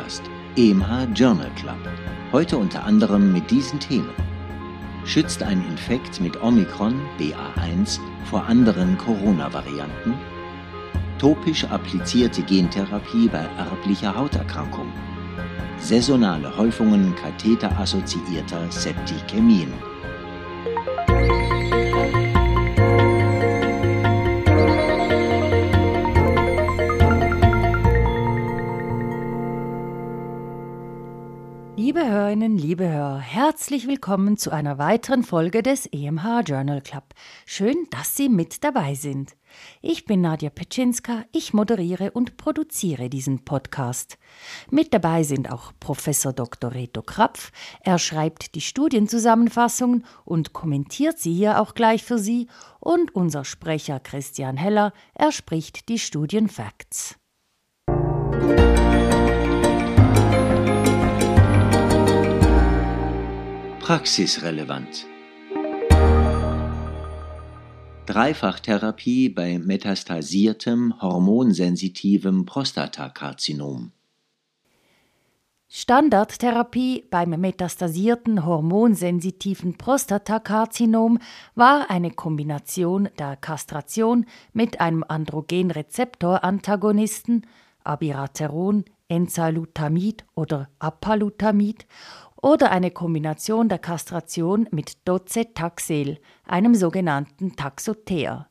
Podcast, EMH Journal Club. Heute unter anderem mit diesen Themen. Schützt ein Infekt mit Omikron BA1 vor anderen Corona-Varianten? Topisch applizierte Gentherapie bei erblicher Hauterkrankung. Saisonale Häufungen katheterassoziierter Septikämien. Hörerinnen, liebe Hörer, herzlich willkommen zu einer weiteren Folge des EMH Journal Club. Schön, dass Sie mit dabei sind. Ich bin Nadja Petschinska, ich moderiere und produziere diesen Podcast. Mit dabei sind auch Professor Dr. Reto Krapf. Er schreibt die Studienzusammenfassungen und kommentiert sie hier auch gleich für Sie. Und unser Sprecher Christian Heller, er spricht die Studienfacts. Praxisrelevant. Dreifachtherapie bei metastasiertem hormonsensitivem Prostatakarzinom. Standardtherapie beim metastasierten hormonsensitiven Prostatakarzinom war eine Kombination der Kastration mit einem Androgenrezeptorantagonisten, Abiraterone, Enzalutamid oder Apalutamid oder eine Kombination der Kastration mit Docetaxel, einem sogenannten Taxoter.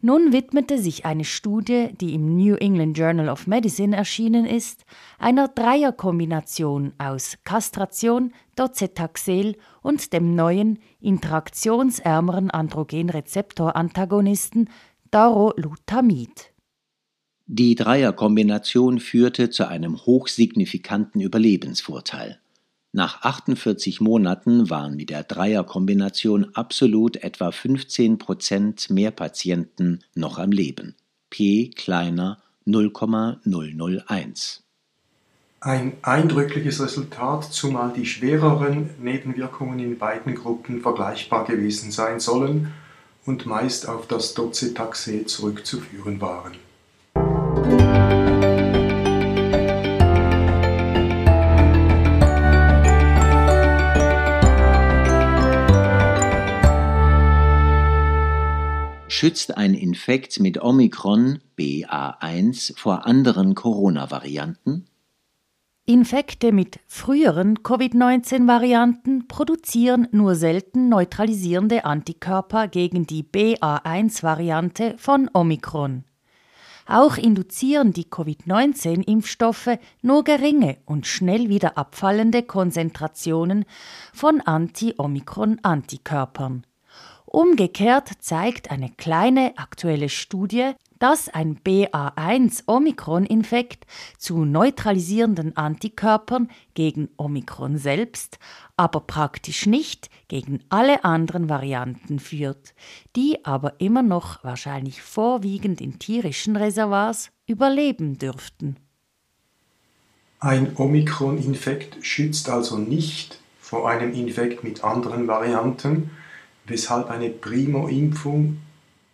Nun widmete sich eine Studie, die im New England Journal of Medicine erschienen ist, einer Dreierkombination aus Kastration, Docetaxel und dem neuen, interaktionsärmeren Androgenrezeptorantagonisten Darolutamid. Die Dreierkombination führte zu einem hochsignifikanten Überlebensvorteil. Nach 48 Monaten waren mit der Dreierkombination absolut etwa 15 Prozent mehr Patienten noch am Leben. P kleiner 0,001. Ein eindrückliches Resultat, zumal die schwereren Nebenwirkungen in beiden Gruppen vergleichbar gewesen sein sollen und meist auf das Docetaxel zurückzuführen waren. Schützt ein Infekt mit Omikron BA1 vor anderen Corona-Varianten? Infekte mit früheren Covid-19-Varianten produzieren nur selten neutralisierende Antikörper gegen die BA1-Variante von Omikron. Auch induzieren die Covid-19-Impfstoffe nur geringe und schnell wieder abfallende Konzentrationen von Anti-Omikron-Antikörpern. Umgekehrt zeigt eine kleine aktuelle Studie, dass ein BA1-Omikron-Infekt zu neutralisierenden Antikörpern gegen Omikron selbst, aber praktisch nicht gegen alle anderen Varianten führt, die aber immer noch wahrscheinlich vorwiegend in tierischen Reservoirs überleben dürften. Ein Omikron-Infekt schützt also nicht vor einem Infekt mit anderen Varianten, weshalb eine Primo-Impfung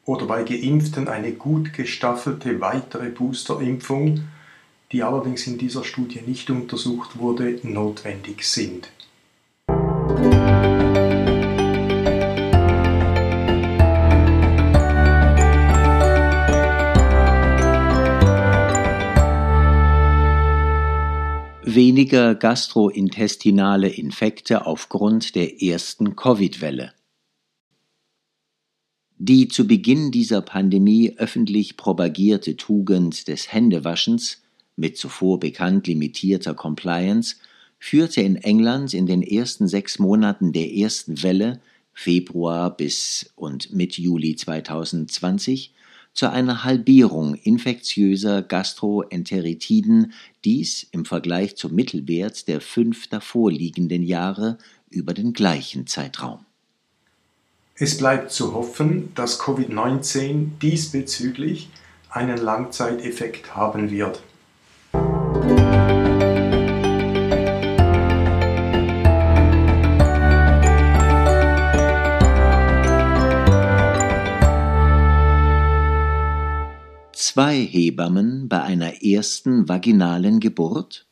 oder bei Geimpften eine gut gestaffelte weitere Boosterimpfung, die allerdings in dieser Studie nicht untersucht wurde, notwendig sind. Weniger gastrointestinale Infekte aufgrund der ersten Covid-Welle. Die zu Beginn dieser Pandemie öffentlich propagierte Tugend des Händewaschens mit zuvor bekannt limitierter Compliance führte in England in den ersten sechs Monaten der ersten Welle Februar bis und mit Juli 2020 zu einer Halbierung infektiöser Gastroenteritiden, dies im Vergleich zum Mittelwert der fünf davorliegenden Jahre über den gleichen Zeitraum. Es bleibt zu hoffen, dass Covid-19 diesbezüglich einen Langzeiteffekt haben wird. Zwei Hebammen bei einer ersten vaginalen Geburt?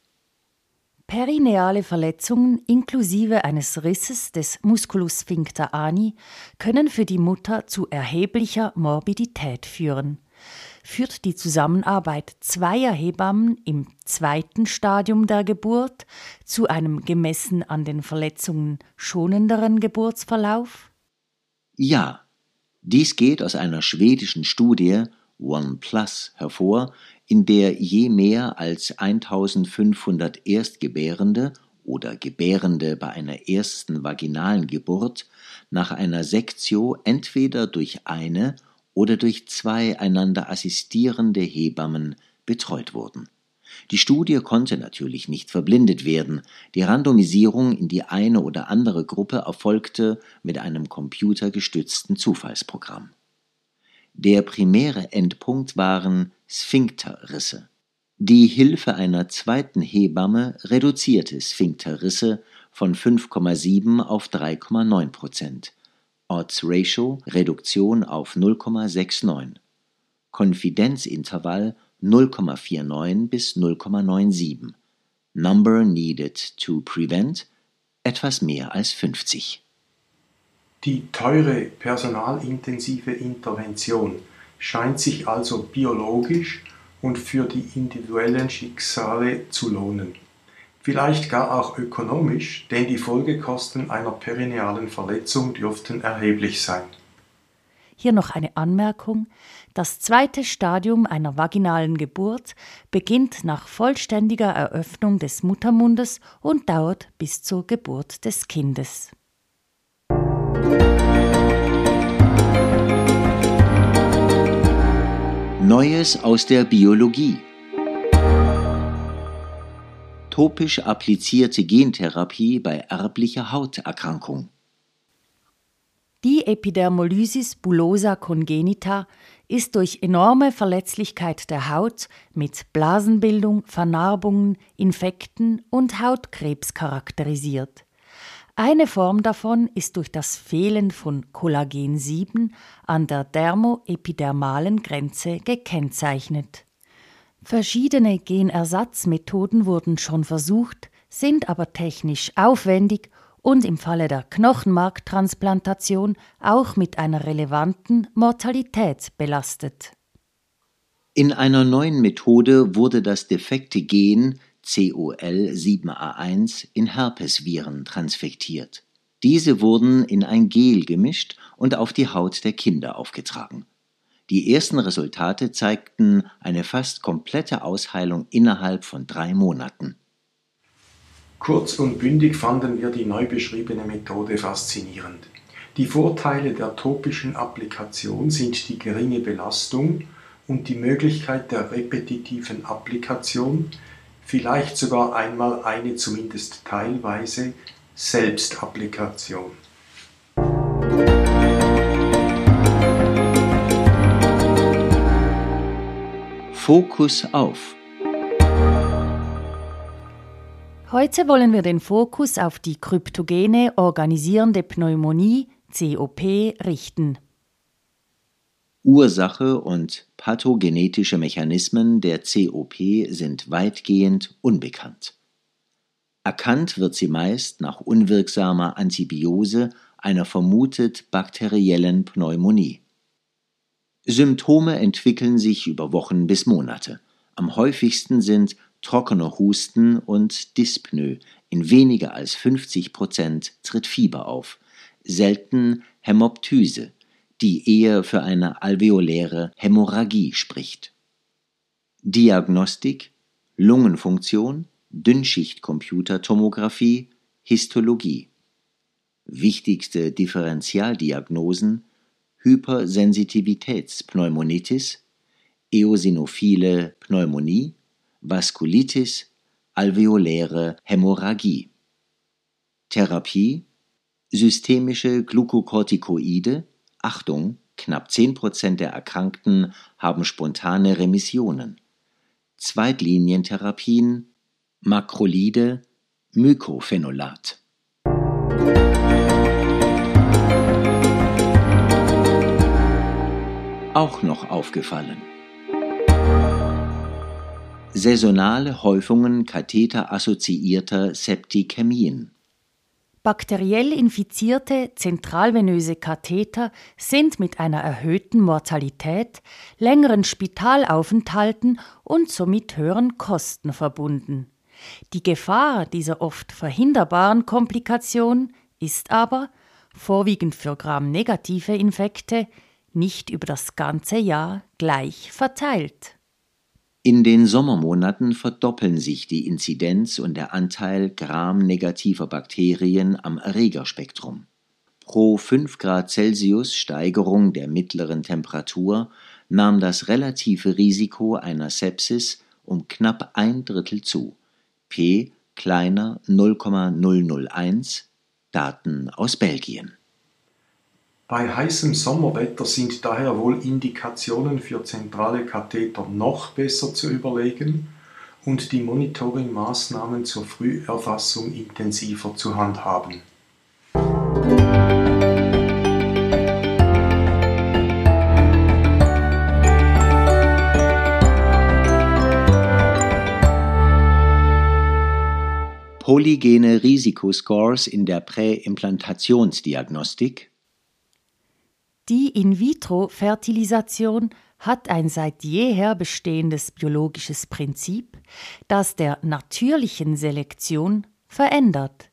Perineale Verletzungen inklusive eines Risses des Musculus sphincter ani können für die Mutter zu erheblicher Morbidität führen. Führt die Zusammenarbeit zweier Hebammen im zweiten Stadium der Geburt zu einem gemessen an den Verletzungen schonenderen Geburtsverlauf? Ja, dies geht aus einer schwedischen Studie OnePlus hervor, in der je mehr als 1500 Erstgebärende oder Gebärende bei einer ersten vaginalen Geburt nach einer Sektio entweder durch eine oder durch zwei einander assistierende Hebammen betreut wurden. Die Studie konnte natürlich nicht verblindet werden. Die Randomisierung in die eine oder andere Gruppe erfolgte mit einem computergestützten Zufallsprogramm. Der primäre Endpunkt waren Sphinkterrisse. Die Hilfe einer zweiten Hebamme reduzierte Sphinkterrisse von 5,7 auf 3,9 Prozent. Odds Ratio Reduktion auf 0,69. Konfidenzintervall 0,49 bis 0,97. Number needed to prevent etwas mehr als 50. Die teure personalintensive Intervention scheint sich also biologisch und für die individuellen Schicksale zu lohnen. Vielleicht gar auch ökonomisch, denn die Folgekosten einer perinealen Verletzung dürften erheblich sein. Hier noch eine Anmerkung. Das zweite Stadium einer vaginalen Geburt beginnt nach vollständiger Eröffnung des Muttermundes und dauert bis zur Geburt des Kindes. Neues aus der Biologie. Topisch applizierte Gentherapie bei erblicher Hauterkrankung. Die Epidermolysis bullosa congenita ist durch enorme Verletzlichkeit der Haut mit Blasenbildung, Vernarbungen, Infekten und Hautkrebs charakterisiert. Eine Form davon ist durch das Fehlen von Kollagen 7 an der dermoepidermalen Grenze gekennzeichnet. Verschiedene Genersatzmethoden wurden schon versucht, sind aber technisch aufwendig und im Falle der Knochenmarktransplantation auch mit einer relevanten Mortalität belastet. In einer neuen Methode wurde das defekte Gen COL7A1 in Herpesviren transfektiert. Diese wurden in ein Gel gemischt und auf die Haut der Kinder aufgetragen. Die ersten Resultate zeigten eine fast komplette Ausheilung innerhalb von drei Monaten. Kurz und bündig fanden wir die neu beschriebene Methode faszinierend. Die Vorteile der topischen Applikation sind die geringe Belastung und die Möglichkeit der repetitiven Applikation, vielleicht sogar einmal eine zumindest teilweise Selbstapplikation. Fokus auf. Heute wollen wir den Fokus auf die kryptogene organisierende Pneumonie COP richten. Ursache und pathogenetische Mechanismen der COP sind weitgehend unbekannt. Erkannt wird sie meist nach unwirksamer Antibiose einer vermutet bakteriellen Pneumonie. Symptome entwickeln sich über Wochen bis Monate. Am häufigsten sind trockener Husten und Dyspnoe. In weniger als 50 Prozent tritt Fieber auf. Selten Hämoptyse, die eher für eine alveoläre Hämorrhagie spricht. Diagnostik, Lungenfunktion, Dünnschichtcomputertomographie, Histologie. Wichtigste Differentialdiagnosen Hypersensitivitätspneumonitis, eosinophile Pneumonie, Vaskulitis, alveoläre Hämorrhagie. Therapie systemische Glukokortikoide Achtung, knapp 10% der Erkrankten haben spontane Remissionen. Zweitlinientherapien Makrolide, Mycophenolat. Auch noch aufgefallen. Saisonale Häufungen katheterassoziierter Septikämien. Bakteriell infizierte zentralvenöse Katheter sind mit einer erhöhten Mortalität, längeren Spitalaufenthalten und somit höheren Kosten verbunden. Die Gefahr dieser oft verhinderbaren Komplikation ist aber, vorwiegend für gramnegative Infekte, nicht über das ganze Jahr gleich verteilt. In den Sommermonaten verdoppeln sich die Inzidenz und der Anteil gramnegativer Bakterien am Erregerspektrum. Pro 5 Grad Celsius Steigerung der mittleren Temperatur nahm das relative Risiko einer Sepsis um knapp ein Drittel zu. P kleiner 0,001 Daten aus Belgien. Bei heißem Sommerwetter sind daher wohl Indikationen für zentrale Katheter noch besser zu überlegen und die Monitoringmaßnahmen zur Früherfassung intensiver zu handhaben. Polygene Risikoscores in der Präimplantationsdiagnostik die In-vitro-Fertilisation hat ein seit jeher bestehendes biologisches Prinzip, das der natürlichen Selektion verändert.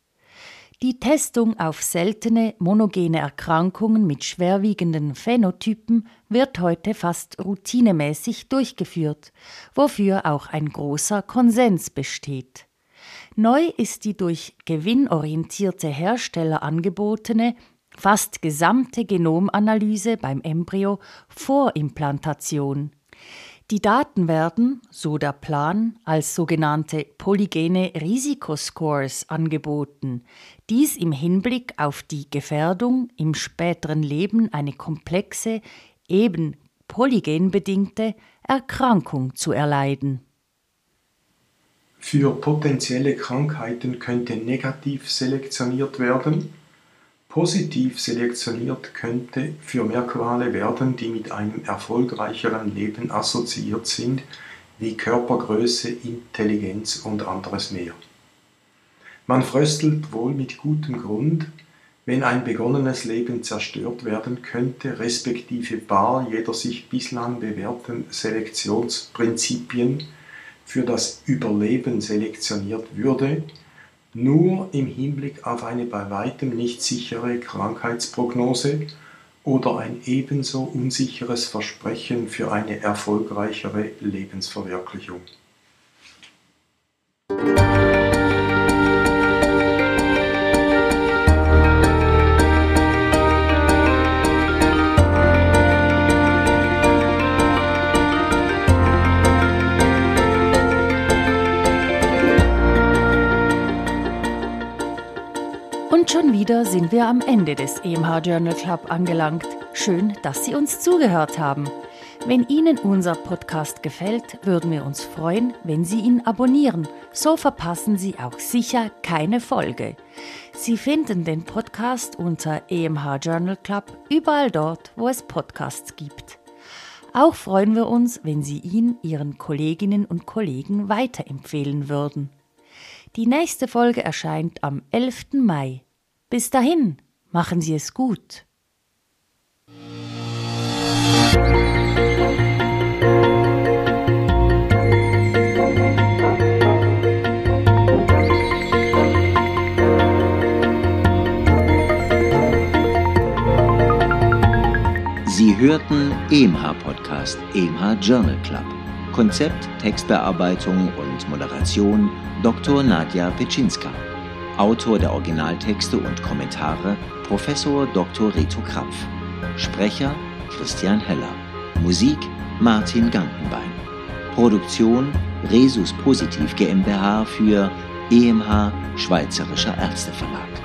Die Testung auf seltene monogene Erkrankungen mit schwerwiegenden Phänotypen wird heute fast routinemäßig durchgeführt, wofür auch ein großer Konsens besteht. Neu ist die durch gewinnorientierte Hersteller angebotene fast gesamte Genomanalyse beim Embryo vor Implantation. Die Daten werden, so der Plan, als sogenannte polygene Risikoscores angeboten, dies im Hinblick auf die Gefährdung im späteren Leben eine komplexe, eben polygenbedingte Erkrankung zu erleiden. Für potenzielle Krankheiten könnte negativ selektioniert werden, Positiv selektioniert könnte für Merkmale werden, die mit einem erfolgreicheren Leben assoziiert sind, wie Körpergröße, Intelligenz und anderes mehr. Man fröstelt wohl mit gutem Grund, wenn ein begonnenes Leben zerstört werden könnte, respektive bar jeder sich bislang bewährten Selektionsprinzipien für das Überleben selektioniert würde, nur im Hinblick auf eine bei weitem nicht sichere Krankheitsprognose oder ein ebenso unsicheres Versprechen für eine erfolgreichere Lebensverwirklichung. Schon wieder sind wir am Ende des EMH Journal Club angelangt. Schön, dass Sie uns zugehört haben. Wenn Ihnen unser Podcast gefällt, würden wir uns freuen, wenn Sie ihn abonnieren. So verpassen Sie auch sicher keine Folge. Sie finden den Podcast unter EMH Journal Club überall dort, wo es Podcasts gibt. Auch freuen wir uns, wenn Sie ihn Ihren Kolleginnen und Kollegen weiterempfehlen würden. Die nächste Folge erscheint am 11. Mai. Bis dahin, machen Sie es gut. Sie hörten EMH Podcast, EMH Journal Club. Konzept, Textbearbeitung und Moderation Dr. Nadja Petschinska. Autor der Originaltexte und Kommentare Professor Dr. Reto Krapf. Sprecher Christian Heller. Musik Martin Gantenbein. Produktion Resus Positiv GmbH für EMH Schweizerischer Ärzteverlag.